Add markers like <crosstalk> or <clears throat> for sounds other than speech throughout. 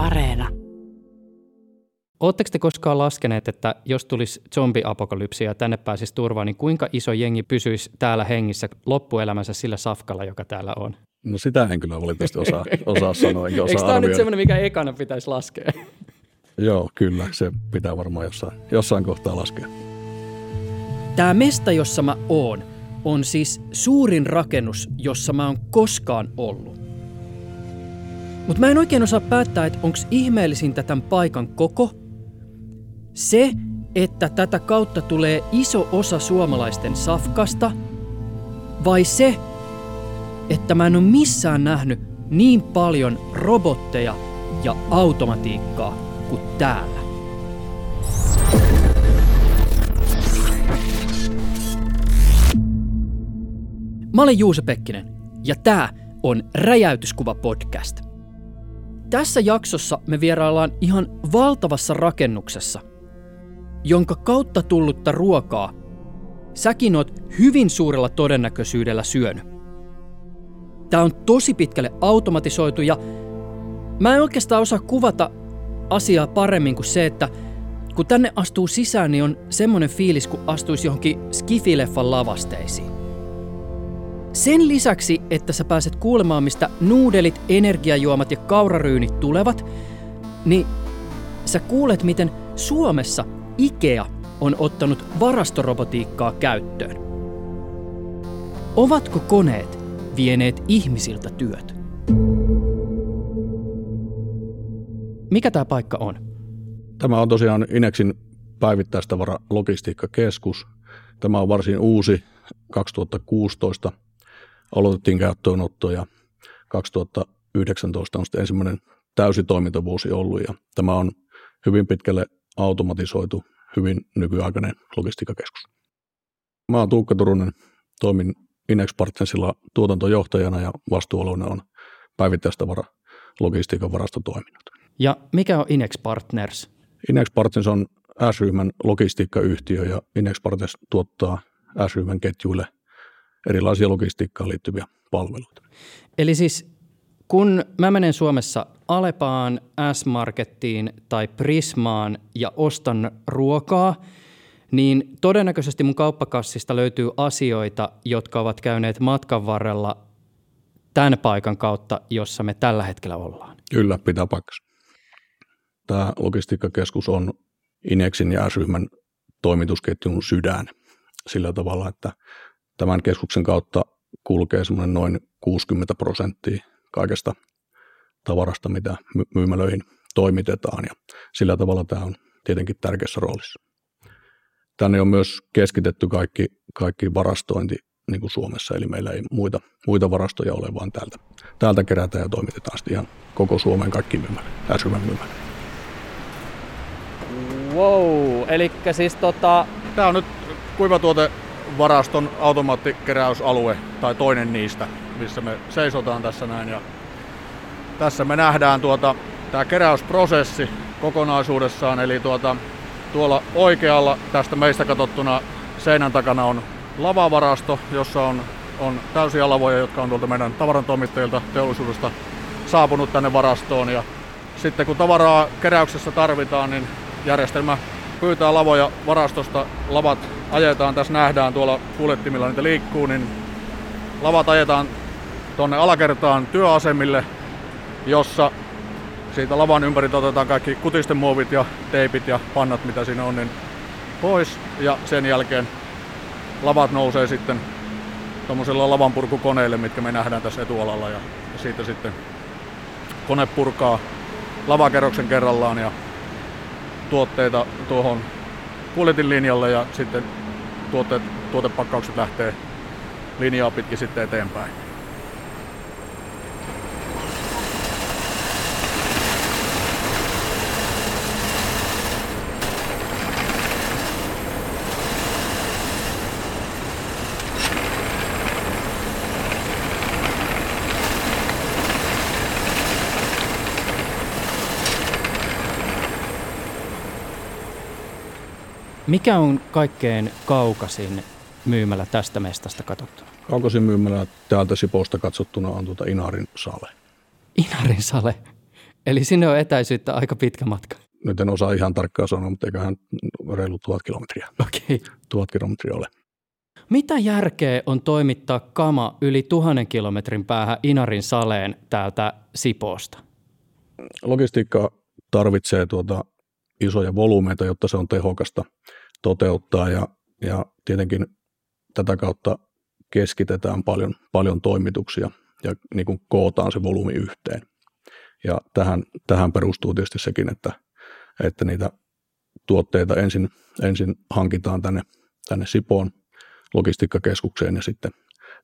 Areena. Oletteko te koskaan laskeneet, että jos tulisi zombiapokalypsi ja tänne pääsisi turvaan, niin kuinka iso jengi pysyisi täällä hengissä loppuelämänsä sillä safkalla, joka täällä on? No sitä en kyllä valitettavasti osaa, osaa sanoa, enkä osaa Eikö tämä nyt semmoinen, mikä ekana pitäisi laskea? <laughs> Joo, kyllä, se pitää varmaan jossain, jossain kohtaa laskea. Tämä mesta, jossa mä oon, on siis suurin rakennus, jossa mä oon koskaan ollut. Mutta mä en oikein osaa päättää, että onko ihmeellisintä tämän paikan koko, se, että tätä kautta tulee iso osa suomalaisten safkasta, vai se, että mä en ole missään nähnyt niin paljon robotteja ja automatiikkaa kuin täällä. Mä olen Juuse Pekkinen ja tää on Räjäytyskuva podcast. Tässä jaksossa me vieraillaan ihan valtavassa rakennuksessa, jonka kautta tullutta ruokaa säkin oot hyvin suurella todennäköisyydellä syönyt. Tää on tosi pitkälle automatisoitu ja mä en oikeastaan osaa kuvata asiaa paremmin kuin se, että kun tänne astuu sisään, niin on semmonen fiilis, kun astuisi johonkin skifileffan lavasteisiin. Sen lisäksi, että sä pääset kuulemaan, mistä nuudelit, energiajuomat ja kauraryynit tulevat, niin sä kuulet, miten Suomessa IKEA on ottanut varastorobotiikkaa käyttöön. Ovatko koneet vieneet ihmisiltä työt? Mikä tämä paikka on? Tämä on tosiaan Inexin päivittäistavara logistiikkakeskus. Tämä on varsin uusi 2016 aloitettiin käyttöönotto ja 2019 on sitten ensimmäinen täysi toimintavuosi ollut ja tämä on hyvin pitkälle automatisoitu, hyvin nykyaikainen logistiikkakeskus. Mä oon Tuukka Turunen, toimin Inex Partnersilla tuotantojohtajana ja vastuualueena on päivittäistavara logistiikan varastotoiminnot. Ja mikä on Inex Partners? Inex Partners on S-ryhmän logistiikkayhtiö ja Inex Partners tuottaa S-ryhmän ketjuille erilaisia logistiikkaan liittyviä palveluita. Eli siis kun mä menen Suomessa Alepaan, S-Markettiin tai Prismaan ja ostan ruokaa, niin todennäköisesti mun kauppakassista löytyy asioita, jotka ovat käyneet matkan varrella tämän paikan kautta, jossa me tällä hetkellä ollaan. Kyllä, pitää paikkansa. Tämä logistiikkakeskus on Inexin ja S-ryhmän toimitusketjun sydän sillä tavalla, että tämän keskuksen kautta kulkee semmoinen noin 60 prosenttia kaikesta tavarasta, mitä myymälöihin toimitetaan ja sillä tavalla tämä on tietenkin tärkeässä roolissa. Tänne on myös keskitetty kaikki, kaikki varastointi niin kuin Suomessa, eli meillä ei muita, muita varastoja ole, vaan täältä, täältä kerätään ja toimitetaan sitten ihan koko Suomen kaikki myymälä, äsymän myymälä. Wow, eli siis tota... Tämä on nyt kuivatuotevaraston automaattikeräysalue, tai toinen niistä, missä me seisotaan tässä näin. Ja tässä me nähdään tuota, tämä keräysprosessi kokonaisuudessaan, eli tuota, tuolla oikealla tästä meistä katsottuna seinän takana on lavavarasto, jossa on, on täysiä lavoja, jotka on tuolta meidän tavarantoimittajilta teollisuudesta saapunut tänne varastoon. Ja sitten kun tavaraa keräyksessä tarvitaan, niin järjestelmä pyytää lavoja varastosta. Lavat ajetaan, tässä nähdään tuolla kuljettimilla niitä liikkuu, niin lavat ajetaan tuonne alakertaan työasemille, jossa siitä lavan ympäriltä otetaan kaikki kutisten muovit ja teipit ja pannat, mitä siinä on, niin pois. Ja sen jälkeen lavat nousee sitten tuommoisilla lavanpurkukoneille, mitkä me nähdään tässä etualalla. Ja siitä sitten kone purkaa lavakerroksen kerrallaan ja tuotteita tuohon kuljetin linjalle ja sitten tuotteet, tuotepakkaukset lähtee linjaa pitkin sitten eteenpäin. Mikä on kaikkein kaukaisin myymälä tästä mestasta katsottuna? Kaukaisin myymälä täältä Siposta katsottuna on tuota Inarin sale. Inarin sale. Eli sinne on etäisyyttä aika pitkä matka. Nyt en osaa ihan tarkkaan sanoa, mutta eiköhän reilu tuhat kilometriä. Okei. Okay. Tuhat kilometriä ole. Mitä järkeä on toimittaa kama yli tuhannen kilometrin päähän Inarin saleen täältä Sipoosta? Logistiikka tarvitsee tuota isoja volyymeita, jotta se on tehokasta toteuttaa ja, ja tietenkin tätä kautta keskitetään paljon, paljon toimituksia ja niin kuin kootaan se volyymi yhteen. Ja tähän, tähän perustuu tietysti sekin, että, että niitä tuotteita ensin, ensin hankitaan tänne, tänne Sipoon logistiikkakeskukseen ja sitten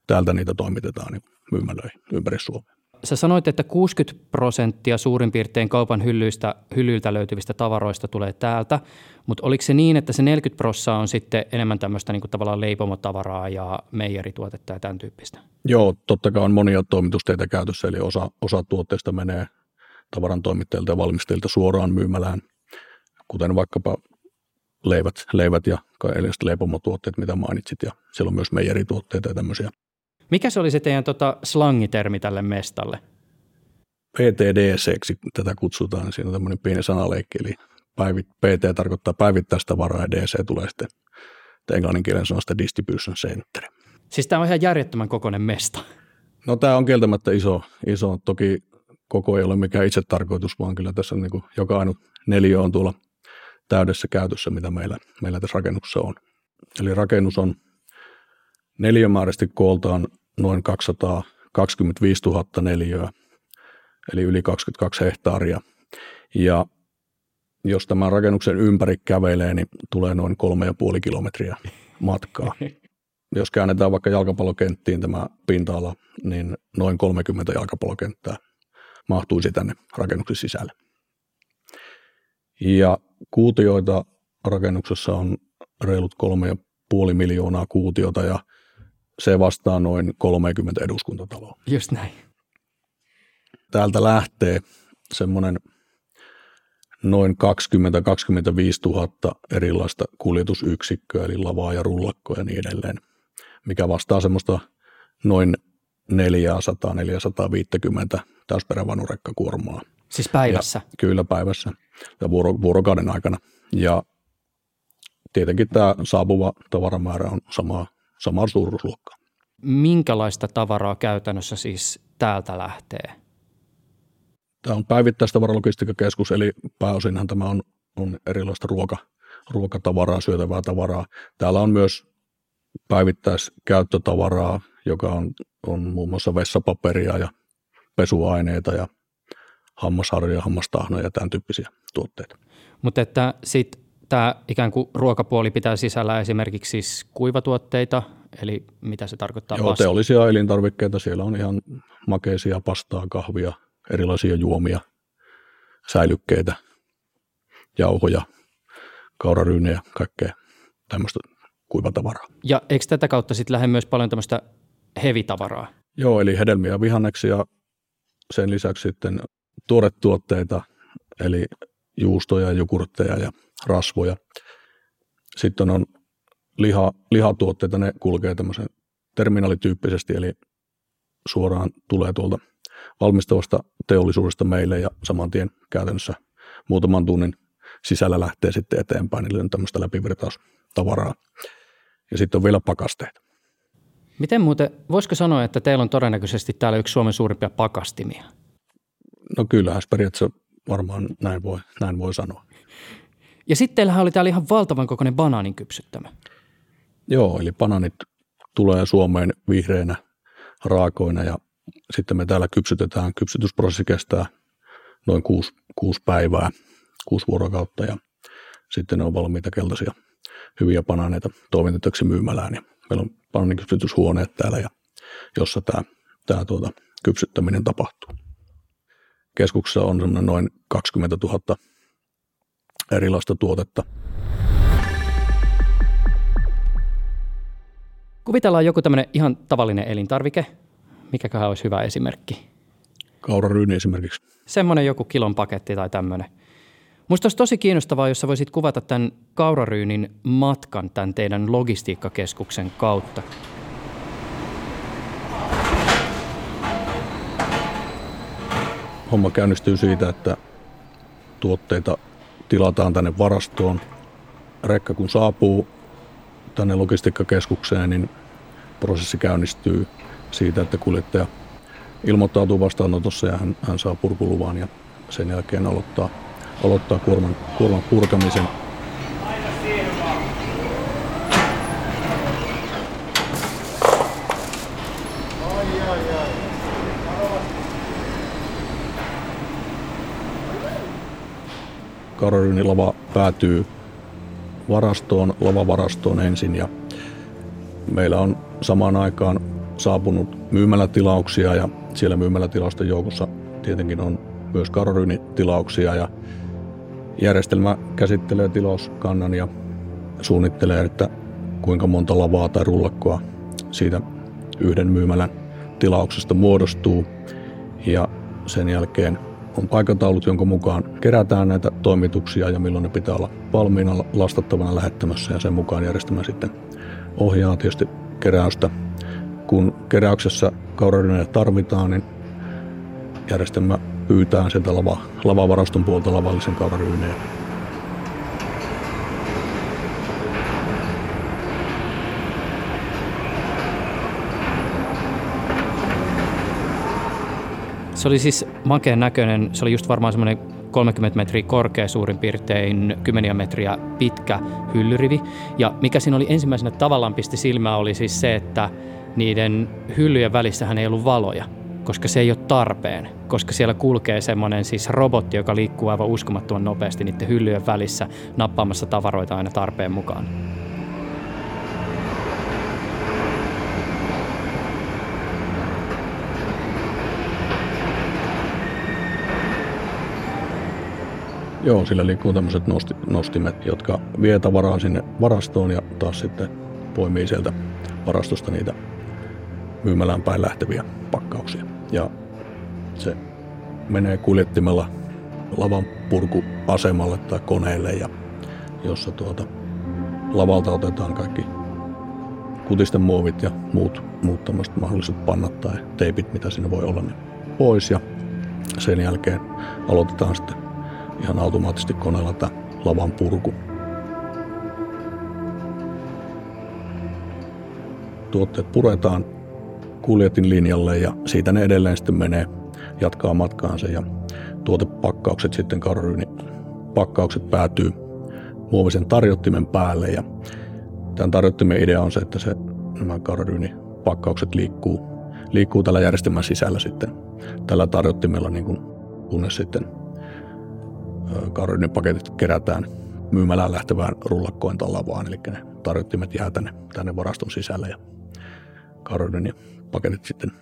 täältä niitä toimitetaan niin myymälöihin ympäri Suomea. Sä sanoit, että 60 prosenttia suurin piirtein kaupan hyllyistä, hyllyiltä löytyvistä tavaroista tulee täältä, mutta oliko se niin, että se 40 prosenttia on sitten enemmän tämmöistä niin tavallaan leipomotavaraa ja meijerituotetta ja tämän tyyppistä? Joo, totta kai on monia toimitusteitä käytössä, eli osa, osa tuotteista menee tavaran toimittajilta ja valmistajilta suoraan myymälään, kuten vaikkapa leivät, leivät ja leipomotuotteet, mitä mainitsit, ja siellä on myös meijerituotteita ja tämmöisiä. Mikä se oli se teidän tota, slangitermi tälle mestalle? PTDC, tätä kutsutaan, siinä on tämmöinen pieni sanaleikki, eli päivit, PT tarkoittaa päivittäistä varaa ja DC tulee sitten englannin kielen sanasta distribution center. Siis tämä on ihan järjettömän kokoinen mesta. No tämä on kieltämättä iso, iso. Toki koko ei ole mikään itse tarkoitus, vaan kyllä tässä on niin kuin joka ainut neljä on tuolla täydessä käytössä, mitä meillä, meillä tässä rakennuksessa on. Eli rakennus on neliömääräisesti kooltaan noin 225 000 neliöä, eli yli 22 hehtaaria. Ja jos tämän rakennuksen ympäri kävelee, niin tulee noin kolme ja puoli kilometriä matkaa. <laughs> Jos käännetään vaikka jalkapallokenttiin tämä pinta-ala, niin noin 30 jalkapallokenttää mahtuisi tänne rakennuksen sisälle. Ja kuutioita rakennuksessa on reilut kolme ja puoli miljoonaa kuutiota ja se vastaa noin 30 eduskuntataloa. Just näin. Täältä lähtee semmoinen noin 20-25 000 erilaista kuljetusyksikköä, eli lavaa ja rullakkoja ja niin edelleen, mikä vastaa semmoista noin 400-450 täysperävanurekkakuormaa. Siis päivässä? Ja, kyllä päivässä ja vuoro, vuorokauden aikana. Ja tietenkin tämä saapuva tavaramäärä on samaa, samaa suuruusluokkaa. Minkälaista tavaraa käytännössä siis täältä lähtee? Tämä on päivittäistavaralogistiikkakeskus, eli pääosinhan tämä on, on erilaista ruoka, ruokatavaraa, syötävää tavaraa. Täällä on myös päivittäiskäyttötavaraa, joka on, on muun muassa vessapaperia ja pesuaineita ja hammasharjoja, hammastahnoja ja tämän tyyppisiä tuotteita. Mutta että sitten tämä ikään kuin ruokapuoli pitää sisällä esimerkiksi siis kuivatuotteita, eli mitä se tarkoittaa? Joo, teollisia elintarvikkeita. Siellä on ihan makeisia, pastaa, kahvia, erilaisia juomia, säilykkeitä, jauhoja, kauraryynejä, kaikkea tämmöistä kuivatavaraa. Ja eikö tätä kautta sitten lähde myös paljon tämmöistä hevitavaraa? Joo, eli hedelmiä ja vihanneksia, sen lisäksi sitten tuoretuotteita, eli juustoja, jogurtteja ja rasvoja. Sitten on liha, lihatuotteita, ne kulkee tämmöisen terminaalityyppisesti, eli suoraan tulee tuolta valmistavasta teollisuudesta meille ja saman tien käytännössä muutaman tunnin sisällä lähtee sitten eteenpäin, eli on tämmöistä läpivirtaustavaraa. Ja sitten on vielä pakasteita. Miten muuten, voisiko sanoa, että teillä on todennäköisesti täällä yksi Suomen suurimpia pakastimia? No kyllähän periaatteessa varmaan näin voi, näin voi sanoa. Ja sitten teillähän oli täällä ihan valtavan kokoinen banaanin kypsyttämä. Joo, eli banaanit tulee Suomeen vihreinä raakoina ja sitten me täällä kypsytetään. Kypsytysprosessi kestää noin kuusi, kuusi päivää, kuusi vuorokautta ja sitten ne on valmiita keltaisia hyviä banaaneita toimitettavaksi myymälään. Ja meillä on banaaninkypsytyshuoneet täällä, ja, jossa tämä, tämä tuota, kypsyttäminen tapahtuu. Keskuksessa on noin 20 000 erilaista tuotetta. Kuvitellaan joku tämmöinen ihan tavallinen elintarvike. Mikäköhän olisi hyvä esimerkki? Kauraryyni esimerkiksi. Semmoinen joku kilon paketti tai tämmöinen. Musta olisi tosi kiinnostavaa, jos sä voisit kuvata tämän kauraryynin matkan tämän teidän logistiikkakeskuksen kautta. homma käynnistyy siitä, että tuotteita tilataan tänne varastoon. Rekka kun saapuu tänne logistiikkakeskukseen, niin prosessi käynnistyy siitä, että kuljettaja ilmoittautuu vastaanotossa ja hän, hän saa purkuluvan ja sen jälkeen aloittaa, aloittaa kuorman, kuorman purkamisen. Lava päätyy varastoon, lavavarastoon ensin ja meillä on samaan aikaan saapunut myymälätilauksia ja siellä myymälätilausten joukossa tietenkin on myös karoryynitilauksia ja järjestelmä käsittelee tilauskannan ja suunnittelee, että kuinka monta lavaa tai rullakkoa siitä yhden myymälän tilauksesta muodostuu. Ja sen jälkeen on aikataulut, jonka mukaan kerätään näitä toimituksia ja milloin ne pitää olla valmiina lastattavana lähettämässä ja sen mukaan järjestelmä sitten ohjaa tietysti keräystä. Kun keräyksessä kauraryynejä tarvitaan, niin järjestelmä pyytää sieltä lava, lavavaraston puolta lavallisen kauraryynejä. Se oli siis makeen näköinen, se oli just varmaan semmoinen 30 metriä korkea suurin piirtein, 10 metriä pitkä hyllyrivi. Ja mikä siinä oli ensimmäisenä tavallaan pisti silmää oli siis se, että niiden hyllyjen välissähän ei ollut valoja, koska se ei ole tarpeen, koska siellä kulkee semmoinen siis robotti, joka liikkuu aivan uskomattoman nopeasti niiden hyllyjen välissä nappaamassa tavaroita aina tarpeen mukaan. Joo, sillä liikkuu tämmöiset nosti, nostimet, jotka vie tavaraa sinne varastoon ja taas sitten poimii sieltä varastosta niitä myymälään päin lähteviä pakkauksia. Ja se menee kuljettimella lavan purkuasemalle tai koneelle, ja jossa tuota, lavalta otetaan kaikki kutisten muovit ja muut, muut tämmöiset mahdolliset pannat tai teipit, mitä siinä voi olla, niin pois. Ja sen jälkeen aloitetaan sitten ihan automaattisesti koneella tämä lavan purku. Tuotteet puretaan kuljetin linjalle ja siitä ne edelleen sitten menee, jatkaa matkaansa ja tuotepakkaukset sitten karryyni pakkaukset päätyy muovisen tarjottimen päälle ja tämän tarjottimen idea on se, että se, nämä karryyni pakkaukset liikkuu, liikkuu tällä järjestelmän sisällä sitten tällä tarjottimella niin kuin, kunnes sitten karryyni paketit kerätään myymälään lähtevään rullakkoon lavaan, eli ne tarjottimet jää tänne, tänne varaston sisälle ja karryyni paketit sitten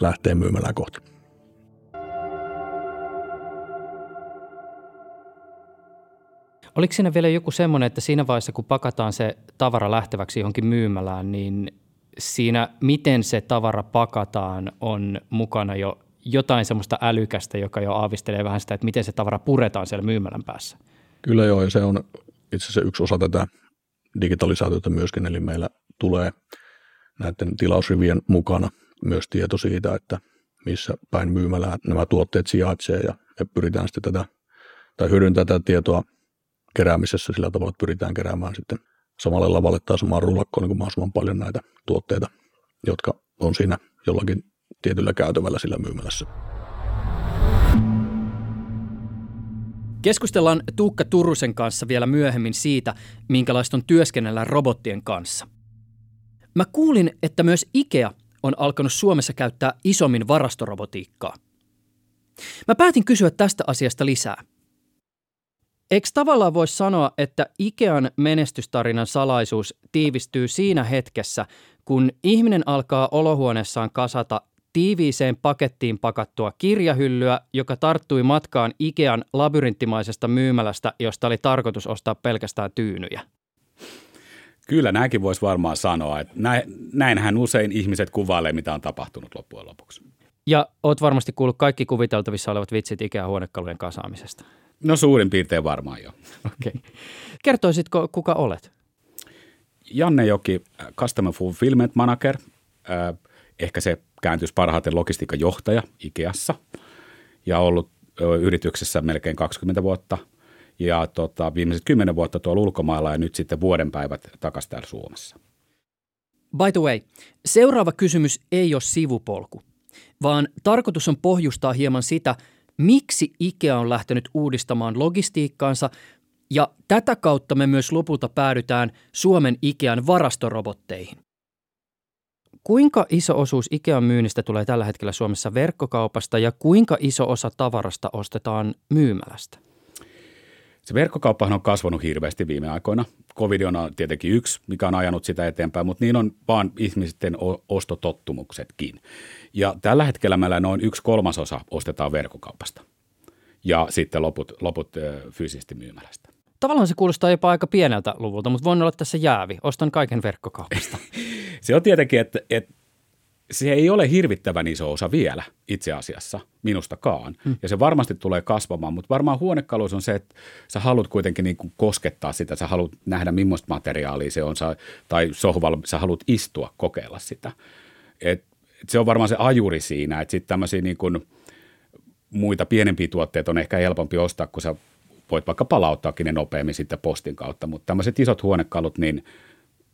lähtee myymälään kohti. Oliko siinä vielä joku semmoinen, että siinä vaiheessa kun pakataan se tavara lähteväksi johonkin myymälään, niin siinä miten se tavara pakataan on mukana jo jotain semmoista älykästä, joka jo aavistelee vähän sitä, että miten se tavara puretaan siellä myymälän päässä? Kyllä joo, ja se on itse asiassa yksi osa tätä digitalisaatiota myöskin, eli meillä tulee näiden tilausrivien mukana myös tieto siitä, että missä päin myymälää nämä tuotteet sijaitsee ja me pyritään sitten tätä tai hyödyntää tätä tietoa keräämisessä sillä tavalla, että pyritään keräämään sitten samalle lavalle tai samaan rullakkoon niin mahdollisimman paljon näitä tuotteita, jotka on siinä jollakin tietyllä käytävällä sillä myymälässä. Keskustellaan Tuukka Turusen kanssa vielä myöhemmin siitä, minkälaista on työskennellä robottien kanssa. Mä kuulin, että myös IKEA on alkanut Suomessa käyttää isommin varastorobotiikkaa. Mä päätin kysyä tästä asiasta lisää. Eikö tavallaan voisi sanoa, että Ikean menestystarinan salaisuus tiivistyy siinä hetkessä, kun ihminen alkaa olohuoneessaan kasata tiiviiseen pakettiin pakattua kirjahyllyä, joka tarttui matkaan Ikean labyrinttimaisesta myymälästä, josta oli tarkoitus ostaa pelkästään tyynyjä? Kyllä, näinkin voisi varmaan sanoa. Että näinhän usein ihmiset kuvailee, mitä on tapahtunut loppujen lopuksi. Ja oot varmasti kuullut kaikki kuviteltavissa olevat vitsit Ikean huonekalujen kasaamisesta. No suurin piirtein varmaan jo. Okei. Okay. Kertoisitko, kuka olet? Janne Joki, Customer Fulfillment Manager. Ehkä se kääntyisi parhaiten logistiikan johtaja Ikeassa. ja ollut yrityksessä melkein 20 vuotta ja tota, viimeiset 10 vuotta tuolla ulkomailla ja nyt sitten vuoden päivät takaisin täällä Suomessa. By the way, seuraava kysymys ei ole sivupolku, vaan tarkoitus on pohjustaa hieman sitä, miksi IKEA on lähtenyt uudistamaan logistiikkaansa ja tätä kautta me myös lopulta päädytään Suomen Ikean varastorobotteihin. Kuinka iso osuus Ikean myynnistä tulee tällä hetkellä Suomessa verkkokaupasta ja kuinka iso osa tavarasta ostetaan myymälästä? Se verkkokauppahan on kasvanut hirveästi viime aikoina. Covid on tietenkin yksi, mikä on ajanut sitä eteenpäin, mutta niin on vaan ihmisten ostotottumuksetkin. Ja tällä hetkellä meillä noin yksi kolmasosa ostetaan verkkokaupasta ja sitten loput, loput fyysisesti myymälästä. Tavallaan se kuulostaa jopa aika pieneltä luvulta, mutta voin olla tässä jäävi. Ostan kaiken verkkokaupasta. <laughs> se on tietenkin, että, että se ei ole hirvittävän iso osa vielä itse asiassa, minustakaan. Hmm. Ja se varmasti tulee kasvamaan, mutta varmaan huonekalus on se, että sä haluat kuitenkin niin kuin koskettaa sitä, sä haluat nähdä millaista materiaalia se on, tai sohvalla sä haluat istua, kokeilla sitä. Et, et se on varmaan se ajuri siinä, että sitten tämmöisiä niin kuin muita pienempiä tuotteita on ehkä helpompi ostaa, kun sä voit vaikka palauttaakin ne nopeammin sitten postin kautta, mutta tämmöiset isot huonekalut, niin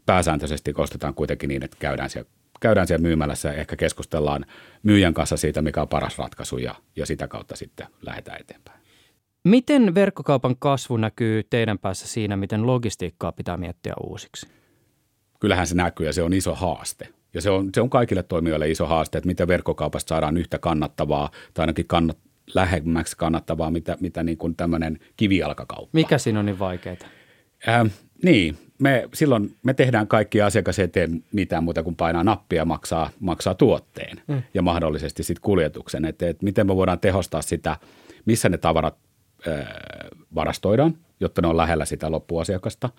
pääsääntöisesti ostetaan kuitenkin niin, että käydään siellä, käydään siellä myymälässä ja ehkä keskustellaan myyjän kanssa siitä, mikä on paras ratkaisu ja, ja sitä kautta sitten lähdetään eteenpäin. Miten verkkokaupan kasvu näkyy teidän päässä siinä, miten logistiikkaa pitää miettiä uusiksi? Kyllähän se näkyy ja se on iso haaste. Ja se on, se on kaikille toimijoille iso haaste, että miten verkkokaupasta saadaan yhtä kannattavaa tai ainakin kannat, lähemmäksi kannattavaa, mitä, mitä niin kuin tämmöinen kivijalkakauppa. Mikä siinä on niin vaikeaa? Äh, niin, me, silloin me tehdään kaikki asiakas eteen mitään muuta kuin painaa nappia ja maksaa, maksaa tuotteen mm. ja mahdollisesti sitten kuljetuksen. Että et miten me voidaan tehostaa sitä, missä ne tavarat äh, varastoidaan, jotta ne on lähellä sitä loppuasiakasta.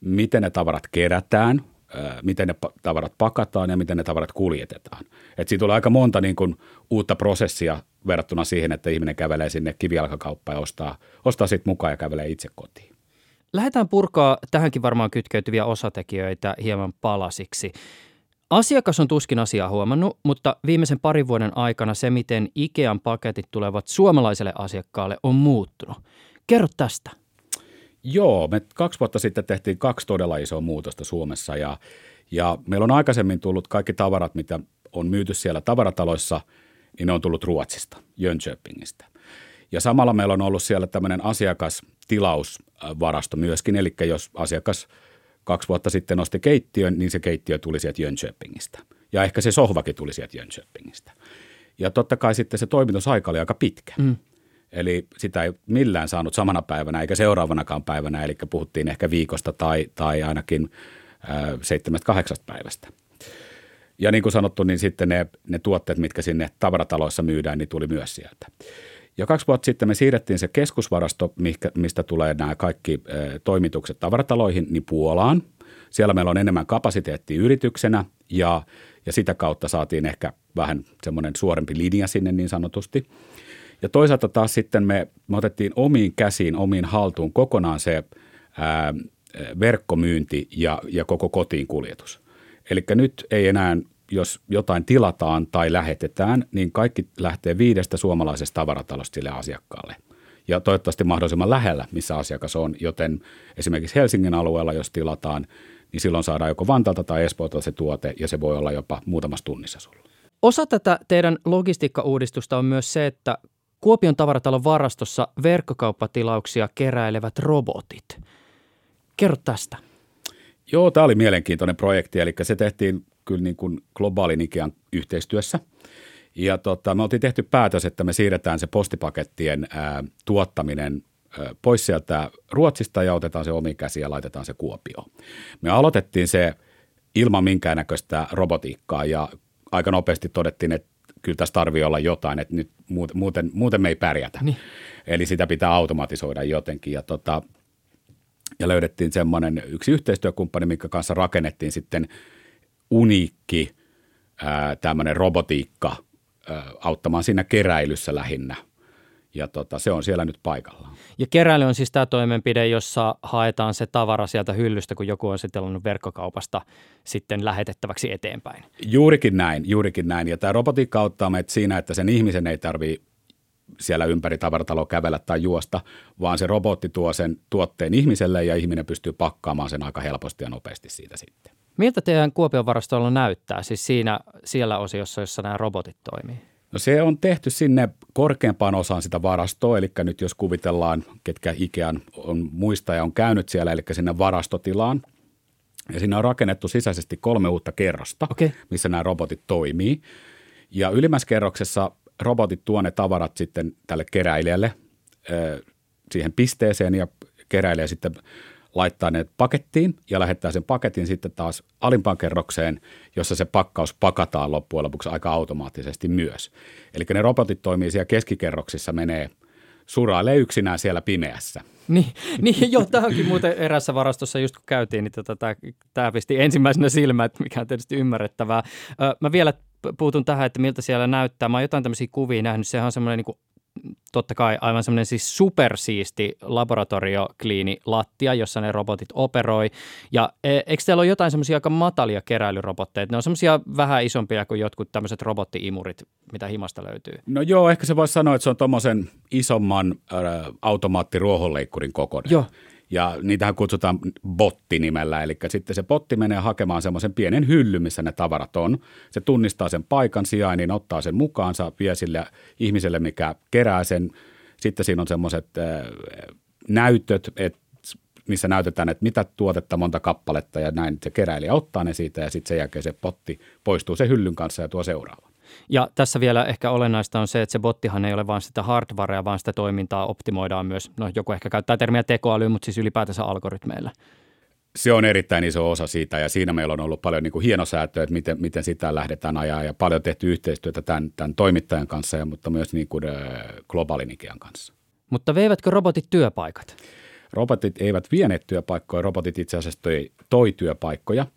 Miten ne tavarat kerätään, miten ne tavarat pakataan ja miten ne tavarat kuljetetaan. Et siitä tulee aika monta niin kuin, uutta prosessia verrattuna siihen, että ihminen kävelee sinne kivijalkakauppaan ja ostaa, ostaa sitten mukaan ja kävelee itse kotiin. Lähdetään purkaa tähänkin varmaan kytkeytyviä osatekijöitä hieman palasiksi. Asiakas on tuskin asiaa huomannut, mutta viimeisen parin vuoden aikana se, miten Ikean paketit tulevat suomalaiselle asiakkaalle, on muuttunut. Kerro tästä. Joo, me kaksi vuotta sitten tehtiin kaksi todella isoa muutosta Suomessa ja, ja meillä on aikaisemmin tullut kaikki tavarat, mitä on myyty siellä tavarataloissa, niin ne on tullut Ruotsista, Jönköpingistä. Ja samalla meillä on ollut siellä tämmöinen asiakastilausvarasto myöskin, eli jos asiakas kaksi vuotta sitten nosti keittiön, niin se keittiö tuli sieltä Jönköpingistä. Ja ehkä se sohvakin tuli sieltä Jönköpingistä. Ja totta kai sitten se toimitusaika oli aika pitkä. Mm. Eli sitä ei millään saanut samana päivänä eikä seuraavanakaan päivänä, eli puhuttiin ehkä viikosta tai, tai ainakin seitsemästä kahdeksasta päivästä. Ja niin kuin sanottu, niin sitten ne, ne tuotteet, mitkä sinne tavarataloissa myydään, niin tuli myös sieltä. Ja kaksi vuotta sitten me siirrettiin se keskusvarasto, mistä tulee nämä kaikki toimitukset tavarataloihin, niin Puolaan. Siellä meillä on enemmän kapasiteettia yrityksenä ja, ja sitä kautta saatiin ehkä vähän semmoinen suorempi linja sinne niin sanotusti – ja toisaalta taas sitten me, me otettiin omiin käsiin, omiin haltuun kokonaan se ää, verkkomyynti ja, ja koko kotiin kuljetus. Eli nyt ei enää, jos jotain tilataan tai lähetetään, niin kaikki lähtee viidestä suomalaisesta tavaratalosta sille asiakkaalle. Ja toivottavasti mahdollisimman lähellä, missä asiakas on, joten esimerkiksi Helsingin alueella, jos tilataan, niin silloin saadaan joko Vantalta tai Espoolta se tuote, ja se voi olla jopa muutamassa tunnissa sulla. Osa tätä teidän logistiikkauudistusta on myös se, että Kuopion tavaratalon varastossa verkkokauppatilauksia keräilevät robotit. Kerro tästä. Joo, tämä oli mielenkiintoinen projekti, eli se tehtiin kyllä niin kuin globaalin Ikean yhteistyössä. Ja tota, me oltiin tehty päätös, että me siirretään se postipakettien ää, tuottaminen ää, pois sieltä Ruotsista ja otetaan se omiin käsiin ja laitetaan se Kuopioon. Me aloitettiin se ilman minkäännäköistä robotiikkaa ja aika nopeasti todettiin, että kyllä tässä tarvii olla jotain, että nyt muuten, muuten me ei pärjätä. Niin. Eli sitä pitää automatisoida jotenkin ja, tota, ja löydettiin semmoinen yksi yhteistyökumppani, minkä kanssa rakennettiin sitten uniikki tämmöinen robotiikka auttamaan siinä keräilyssä lähinnä – ja tota, se on siellä nyt paikallaan. Ja keräily on siis tämä toimenpide, jossa haetaan se tavara sieltä hyllystä, kun joku on sitten verkkokaupasta sitten lähetettäväksi eteenpäin. Juurikin näin, juurikin näin. Ja tämä robotiikka auttaa meitä siinä, että sen ihmisen ei tarvitse siellä ympäri tavarataloa kävellä tai juosta, vaan se robotti tuo sen tuotteen ihmiselle ja ihminen pystyy pakkaamaan sen aika helposti ja nopeasti siitä sitten. Miltä teidän Kuopion varastolla näyttää, siis siinä, siellä osiossa, jossa nämä robotit toimii? No se on tehty sinne korkeampaan osaan sitä varastoa, eli nyt jos kuvitellaan, ketkä Ikean on muista ja on käynyt siellä, eli sinne varastotilaan, ja siinä on rakennettu sisäisesti kolme uutta kerrosta, okay. missä nämä robotit toimii. Ja ylimmässä kerroksessa robotit tuo ne tavarat sitten tälle keräilijälle siihen pisteeseen ja keräilijä sitten laittaa ne pakettiin ja lähettää sen paketin sitten taas alimpaan kerrokseen, jossa se pakkaus pakataan loppujen lopuksi aika automaattisesti myös. Eli ne robotit toimii siellä keskikerroksissa, menee surailee yksinään siellä pimeässä. Niin, <laughs> niin joo, tähänkin muuten erässä varastossa just kun käytiin, niin tota, tämä pisti ensimmäisenä silmä, mikä on tietysti ymmärrettävää. Ö, mä vielä puutun tähän, että miltä siellä näyttää. Mä oon jotain tämmöisiä kuvia nähnyt. Sehän on semmoinen niin totta kai aivan semmoinen siis supersiisti laboratoriokliini lattia, jossa ne robotit operoi. Ja e, eikö teillä ole jotain semmoisia aika matalia keräilyrobotteja? Ne on semmoisia vähän isompia kuin jotkut tämmöiset robottiimurit, mitä himasta löytyy. No joo, ehkä se voisi sanoa, että se on tuommoisen isomman äh, automaattiruohonleikkurin kokoinen. Joo. Ja niitähän kutsutaan botti-nimellä, eli sitten se botti menee hakemaan semmoisen pienen hyllyn, missä ne tavarat on. Se tunnistaa sen paikan sijainnin, ottaa sen mukaansa, vie sille ihmiselle, mikä kerää sen. Sitten siinä on semmoiset äh, näytöt, että missä näytetään, että mitä tuotetta, monta kappaletta ja näin se keräilijä ottaa ne siitä ja sitten sen jälkeen se potti poistuu sen hyllyn kanssa ja tuo seuraava. Ja tässä vielä ehkä olennaista on se, että se bottihan ei ole vain sitä hardwarea, vaan sitä toimintaa optimoidaan myös, no joku ehkä käyttää termiä tekoäly, mutta siis ylipäätänsä algoritmeilla. Se on erittäin iso osa siitä ja siinä meillä on ollut paljon niin kuin hienosäätöä, että miten, miten sitä lähdetään ajaa ja paljon tehty yhteistyötä tämän, tämän toimittajan kanssa, ja, mutta myös niin kuin globaalin Ikean kanssa. Mutta veivätkö robotit työpaikat? Robotit eivät vieneet työpaikkoja, robotit itse asiassa toi, toi työpaikkoja –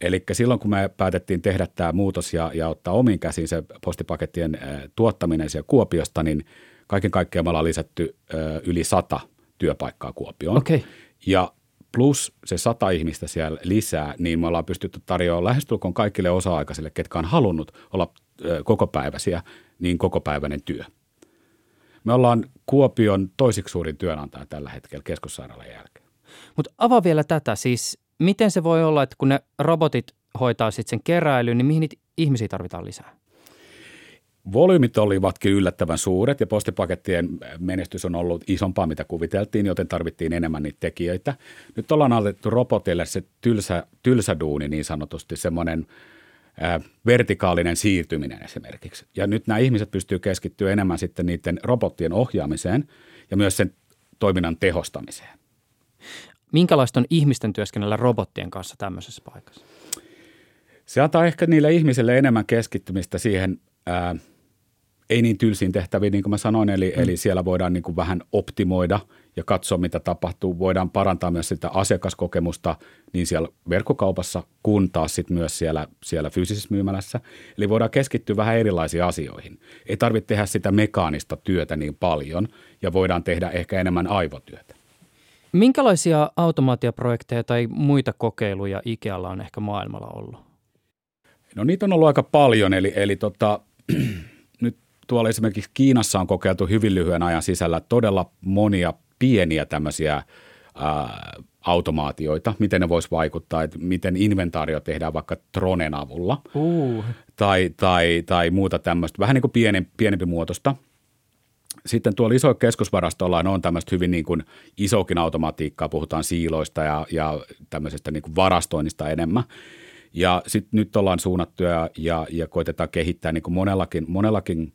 Eli silloin kun me päätettiin tehdä tämä muutos ja, ja ottaa omiin käsiin se postipakettien tuottaminen siellä Kuopiosta, niin kaiken kaikkiaan me ollaan lisätty yli sata työpaikkaa Kuopioon. Okay. Ja plus se sata ihmistä siellä lisää, niin me ollaan pystytty tarjoamaan lähestulkoon kaikille osa-aikaisille, ketkä on halunnut olla kokopäiväisiä, niin kokopäiväinen työ. Me ollaan Kuopion toisiksi suurin työnantaja tällä hetkellä keskussairaalan jälkeen. Mutta avaa vielä tätä, siis miten se voi olla, että kun ne robotit hoitaa sitten sen keräilyn, niin mihin niitä ihmisiä tarvitaan lisää? Volyymit olivatkin yllättävän suuret ja postipakettien menestys on ollut isompaa, mitä kuviteltiin, joten tarvittiin enemmän niitä tekijöitä. Nyt ollaan alettu robotille se tylsä, tylsä duuni niin sanotusti, semmoinen ää, vertikaalinen siirtyminen esimerkiksi. Ja nyt nämä ihmiset pystyy keskittyä enemmän sitten niiden robottien ohjaamiseen ja myös sen toiminnan tehostamiseen. Minkälaista on ihmisten työskennellä robottien kanssa tämmöisessä paikassa? Se antaa ehkä niille ihmisille enemmän keskittymistä siihen ää, ei niin tylsiin tehtäviin, niin kuin mä sanoin, eli, mm. eli siellä voidaan niin kuin vähän optimoida ja katsoa, mitä tapahtuu. Voidaan parantaa myös sitä asiakaskokemusta niin siellä verkkokaupassa kuin taas sit myös siellä, siellä fyysisessä myymälässä. Eli voidaan keskittyä vähän erilaisiin asioihin. Ei tarvitse tehdä sitä mekaanista työtä niin paljon ja voidaan tehdä ehkä enemmän aivotyötä. Minkälaisia automaatioprojekteja tai muita kokeiluja Ikealla on ehkä maailmalla ollut? No niitä on ollut aika paljon, eli, eli tota, <clears throat> nyt tuolla esimerkiksi Kiinassa on kokeiltu hyvin lyhyen ajan sisällä todella monia pieniä tämmöisiä ää, automaatioita, miten ne voisi vaikuttaa, että miten inventaario tehdään vaikka Tronen avulla uh. tai, tai, tai muuta tämmöistä, vähän niin kuin pienempi, pienempi muotoista sitten tuolla iso keskusvarastolla on tämmöistä hyvin niin kuin isokin automatiikkaa, puhutaan siiloista ja, ja tämmöisestä niin kuin varastoinnista enemmän. Ja sitten nyt ollaan suunnattu ja, ja, ja koitetaan kehittää niin kuin monellakin, monellakin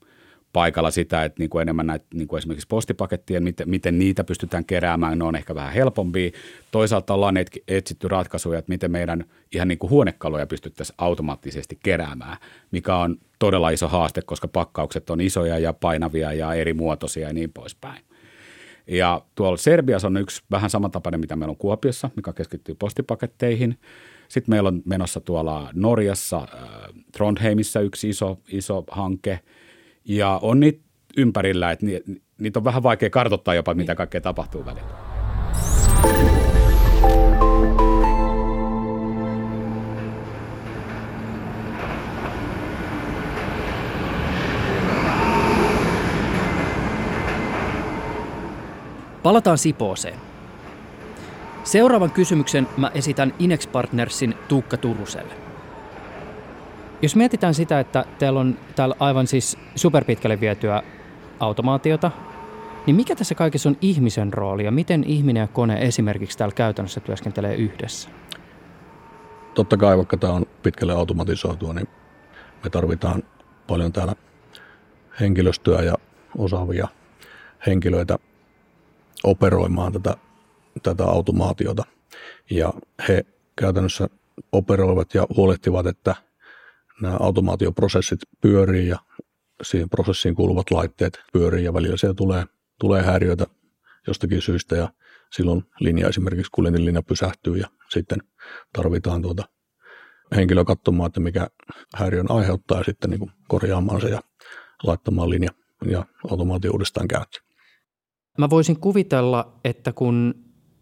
paikalla sitä, että niin kuin enemmän näitä niin kuin esimerkiksi postipakettien, miten, miten niitä pystytään keräämään, ne on ehkä vähän helpompia. Toisaalta ollaan etsitty ratkaisuja, että miten meidän ihan niin kuin huonekaluja pystyttäisiin automaattisesti keräämään, mikä on todella iso haaste, koska pakkaukset on isoja ja painavia ja eri muotoisia ja niin poispäin. Ja tuolla Serbiassa on yksi vähän samantapainen, mitä meillä on Kuopiossa, mikä keskittyy postipaketteihin. Sitten meillä on menossa tuolla Norjassa, äh, Trondheimissa yksi iso, iso hanke. Ja on niitä ympärillä, että niitä on vähän vaikea kartoittaa jopa, mitä kaikkea tapahtuu välillä. Palataan Sipooseen. Seuraavan kysymyksen mä esitän Inex Partnersin Tuukka Turuselle. Jos mietitään sitä, että teillä on täällä aivan siis superpitkälle vietyä automaatiota, niin mikä tässä kaikessa on ihmisen rooli ja miten ihminen ja kone esimerkiksi täällä käytännössä työskentelee yhdessä? Totta kai, vaikka tämä on pitkälle automatisoitua, niin me tarvitaan paljon täällä henkilöstöä ja osaavia henkilöitä operoimaan tätä, tätä automaatiota. Ja he käytännössä operoivat ja huolehtivat, että nämä automaatioprosessit pyörii ja siihen prosessiin kuuluvat laitteet pyörii ja välillä siellä tulee, tulee häiriöitä jostakin syystä ja silloin linja esimerkiksi kuljetinlinja pysähtyy ja sitten tarvitaan tuota henkilö katsomaan, että mikä häiriön aiheuttaa ja sitten niin korjaamaan se ja laittamaan linja ja automaatio uudestaan käyttöön. Mä voisin kuvitella, että kun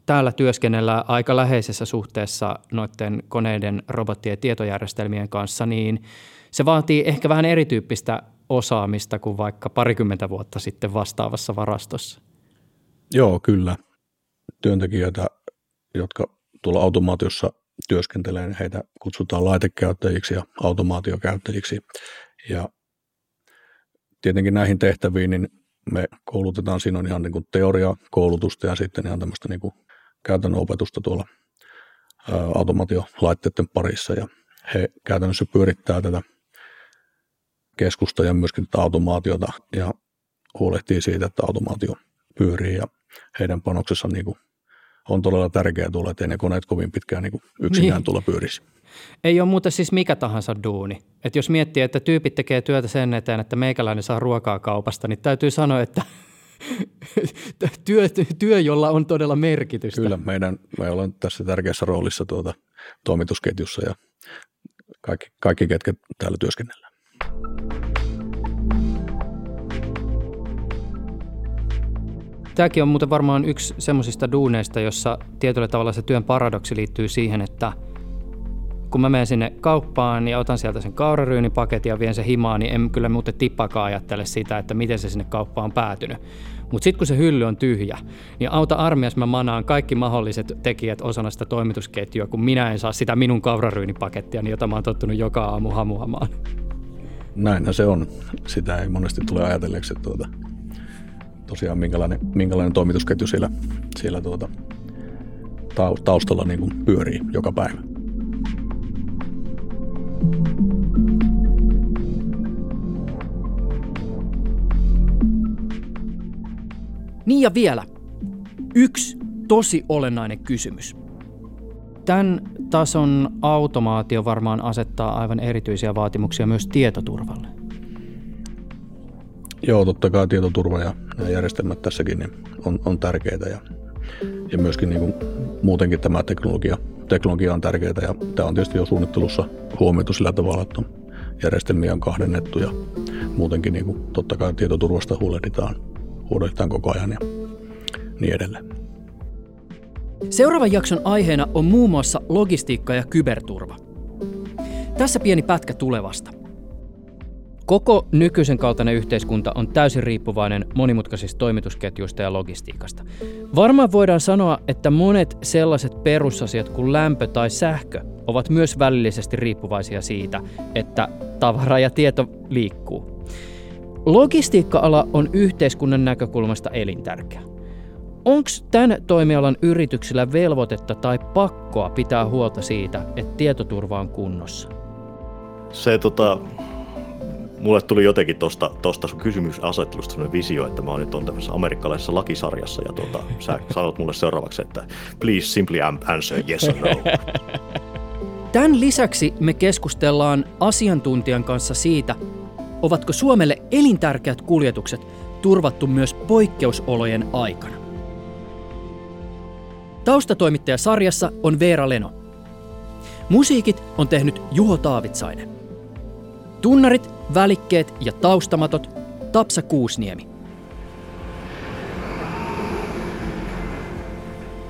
täällä työskennellään aika läheisessä suhteessa noiden koneiden, robottien ja tietojärjestelmien kanssa, niin se vaatii ehkä vähän erityyppistä osaamista kuin vaikka parikymmentä vuotta sitten vastaavassa varastossa. Joo, kyllä. Työntekijöitä, jotka tuolla automaatiossa työskentelee, niin heitä kutsutaan laitekäyttäjiksi ja automaatiokäyttäjiksi. Ja tietenkin näihin tehtäviin niin me koulutetaan, siinä on ihan niin kuin teoriakoulutusta ja sitten ihan tämmöistä niin kuin käytännön opetusta tuolla automaatiolaitteiden parissa ja he käytännössä pyörittää tätä keskusta ja myöskin tätä automaatiota ja huolehtii siitä, että automaatio pyörii ja heidän panoksessa niin kuin on todella tärkeää tulla, ettei ne koneet kovin pitkään niin yksinään niin. tulla pyörisi. Ei ole muuten siis mikä tahansa duuni. Et jos miettii, että tyypit tekee työtä sen eteen, että meikäläinen saa ruokaa kaupasta, niin täytyy sanoa, että työ, työ, jolla on todella merkitystä. Kyllä, meidän, me ollaan tässä tärkeässä roolissa tuota, toimitusketjussa ja kaikki, kaikki ketkä täällä työskennellään. Tämäkin on muuten varmaan yksi semmoisista duuneista, jossa tietyllä tavalla se työn paradoksi liittyy siihen, että kun mä menen sinne kauppaan ja otan sieltä sen kauraryynipaketin ja vien sen himaan, niin en kyllä muuten tippakaan ajattele sitä, että miten se sinne kauppaan on päätynyt. Mutta sitten kun se hylly on tyhjä, niin auta armias mä manaan kaikki mahdolliset tekijät osana sitä toimitusketjua, kun minä en saa sitä minun kauraryynipakettia, jota mä oon tottunut joka aamu hamuamaan. Näinhän se on. Sitä ei monesti tule ajatelleeksi, että tuota, tosiaan minkälainen, minkälainen toimitusketju siellä, siellä tuota, taustalla niin kuin pyörii joka päivä. Niin ja vielä. Yksi tosi olennainen kysymys. Tämän tason automaatio varmaan asettaa aivan erityisiä vaatimuksia myös tietoturvalle. Joo, totta kai tietoturva ja nämä järjestelmät tässäkin niin on, on tärkeitä ja, ja myöskin niin kuin muutenkin tämä teknologia, teknologia on tärkeää ja tämä on tietysti jo suunnittelussa huomioitu sillä tavalla, että järjestelmiä on kahdennettu ja muutenkin niin kuin, totta kai tietoturvasta huolehditaan, huolehditaan koko ajan ja niin edelleen. Seuraavan jakson aiheena on muun muassa logistiikka ja kyberturva. Tässä pieni pätkä tulevasta. Koko nykyisen kaltainen yhteiskunta on täysin riippuvainen monimutkaisista toimitusketjuista ja logistiikasta. Varmaan voidaan sanoa, että monet sellaiset perusasiat kuin lämpö tai sähkö ovat myös välillisesti riippuvaisia siitä, että tavara ja tieto liikkuu. Logistiikka-ala on yhteiskunnan näkökulmasta elintärkeä. Onko tämän toimialan yrityksillä velvoitetta tai pakkoa pitää huolta siitä, että tietoturva on kunnossa? Se tota, mulle tuli jotenkin tosta, tosta sun kysymysasettelusta sellainen visio, että mä oon nyt on tämmöisessä amerikkalaisessa lakisarjassa ja tuota, <laughs> sä sanot mulle seuraavaksi, että please simply answer yes or no. <laughs> Tämän lisäksi me keskustellaan asiantuntijan kanssa siitä, ovatko Suomelle elintärkeät kuljetukset turvattu myös poikkeusolojen aikana. Taustatoimittaja sarjassa on Veera Leno. Musiikit on tehnyt Juho Taavitsainen. Tunnarit, välikkeet ja taustamatot Tapsa Kuusniemi.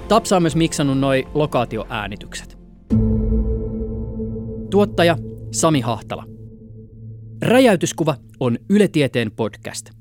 Tapsa on myös miksannut noi lokaatioäänitykset. Tuottaja Sami Hahtala. Räjäytyskuva on Yle Tieteen podcast.